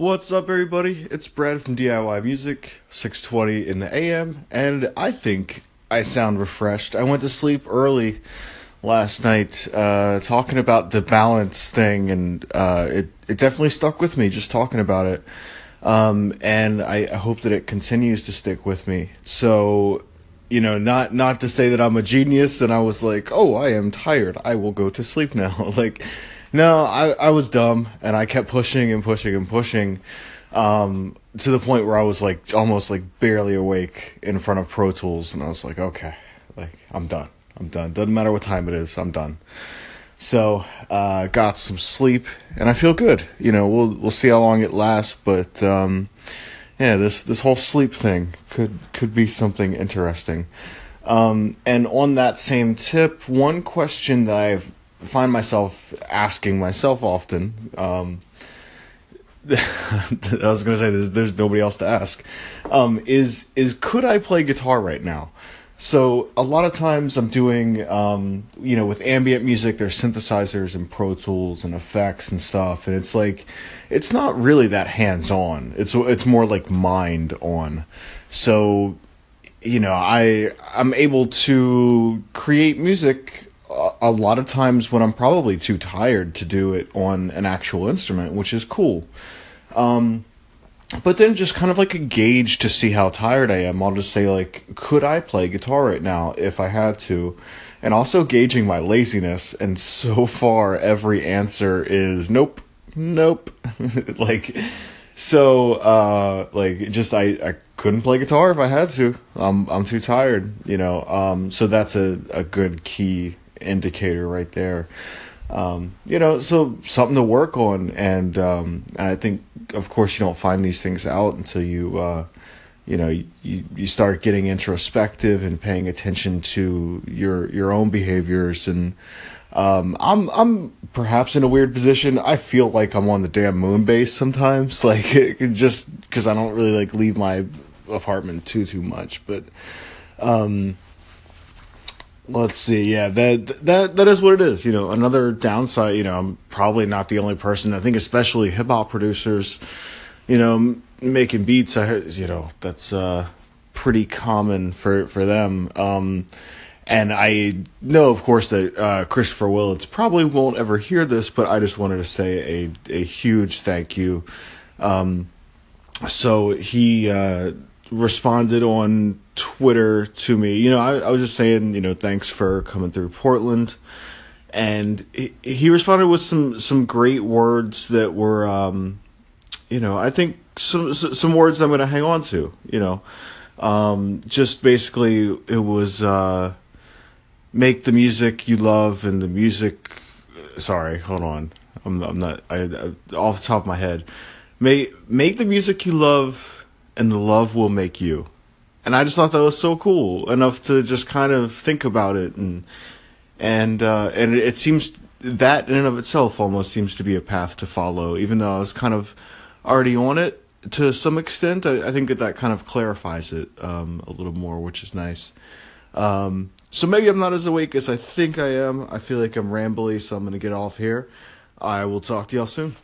What's up, everybody? It's Brad from DIY Music, 6:20 in the AM, and I think I sound refreshed. I went to sleep early last night, uh, talking about the balance thing, and uh, it it definitely stuck with me just talking about it. Um, and I, I hope that it continues to stick with me. So, you know, not not to say that I'm a genius, and I was like, oh, I am tired. I will go to sleep now. like no, I, I was dumb and I kept pushing and pushing and pushing um, to the point where I was like almost like barely awake in front of Pro Tools and I was like, okay, like I'm done. I'm done. Doesn't matter what time it is, I'm done. So, uh, got some sleep and I feel good. You know, we'll we'll see how long it lasts, but um, yeah, this this whole sleep thing could could be something interesting. Um, and on that same tip, one question that I've find myself asking myself often. Um, I was going to say there's, there's nobody else to ask. Um, is is could I play guitar right now? So a lot of times I'm doing, um, you know, with ambient music, there's synthesizers and Pro Tools and effects and stuff, and it's like, it's not really that hands on. It's it's more like mind on. So, you know, I I'm able to create music a lot of times when I'm probably too tired to do it on an actual instrument, which is cool. Um, but then just kind of like a gauge to see how tired I am. I'll just say like, could I play guitar right now if I had to? And also gauging my laziness. And so far, every answer is nope, nope. like, so uh, like just I I couldn't play guitar if I had to. I'm I'm too tired, you know. Um, so that's a a good key indicator right there. Um, you know, so something to work on, and um, and I think, of course, you don't find these things out until you, uh, you know, you you start getting introspective and paying attention to your your own behaviors. And um, I'm I'm perhaps in a weird position. I feel like I'm on the damn moon base sometimes, like it, just because I don't really like leave my apartment too too much, but. Um, let's see yeah that that that is what it is you know another downside you know i'm probably not the only person i think especially hip hop producers you know making beats i you know that's uh pretty common for for them um and i know of course that uh christopher willits probably won't ever hear this but i just wanted to say a a huge thank you um so he uh responded on Twitter to me. You know, I, I was just saying, you know, thanks for coming through Portland, and he, he responded with some some great words that were, um, you know, I think some some words I'm going to hang on to. You know, um, just basically it was uh, make the music you love and the music. Sorry, hold on. I'm I'm not I, I off the top of my head. Make make the music you love and the love will make you and I just thought that was so cool enough to just kind of think about it and and uh, and it seems that in and of itself almost seems to be a path to follow, even though I was kind of already on it to some extent. I, I think that that kind of clarifies it um, a little more, which is nice. Um, so maybe I'm not as awake as I think I am. I feel like I'm rambly, so I'm going to get off here. I will talk to y'all soon.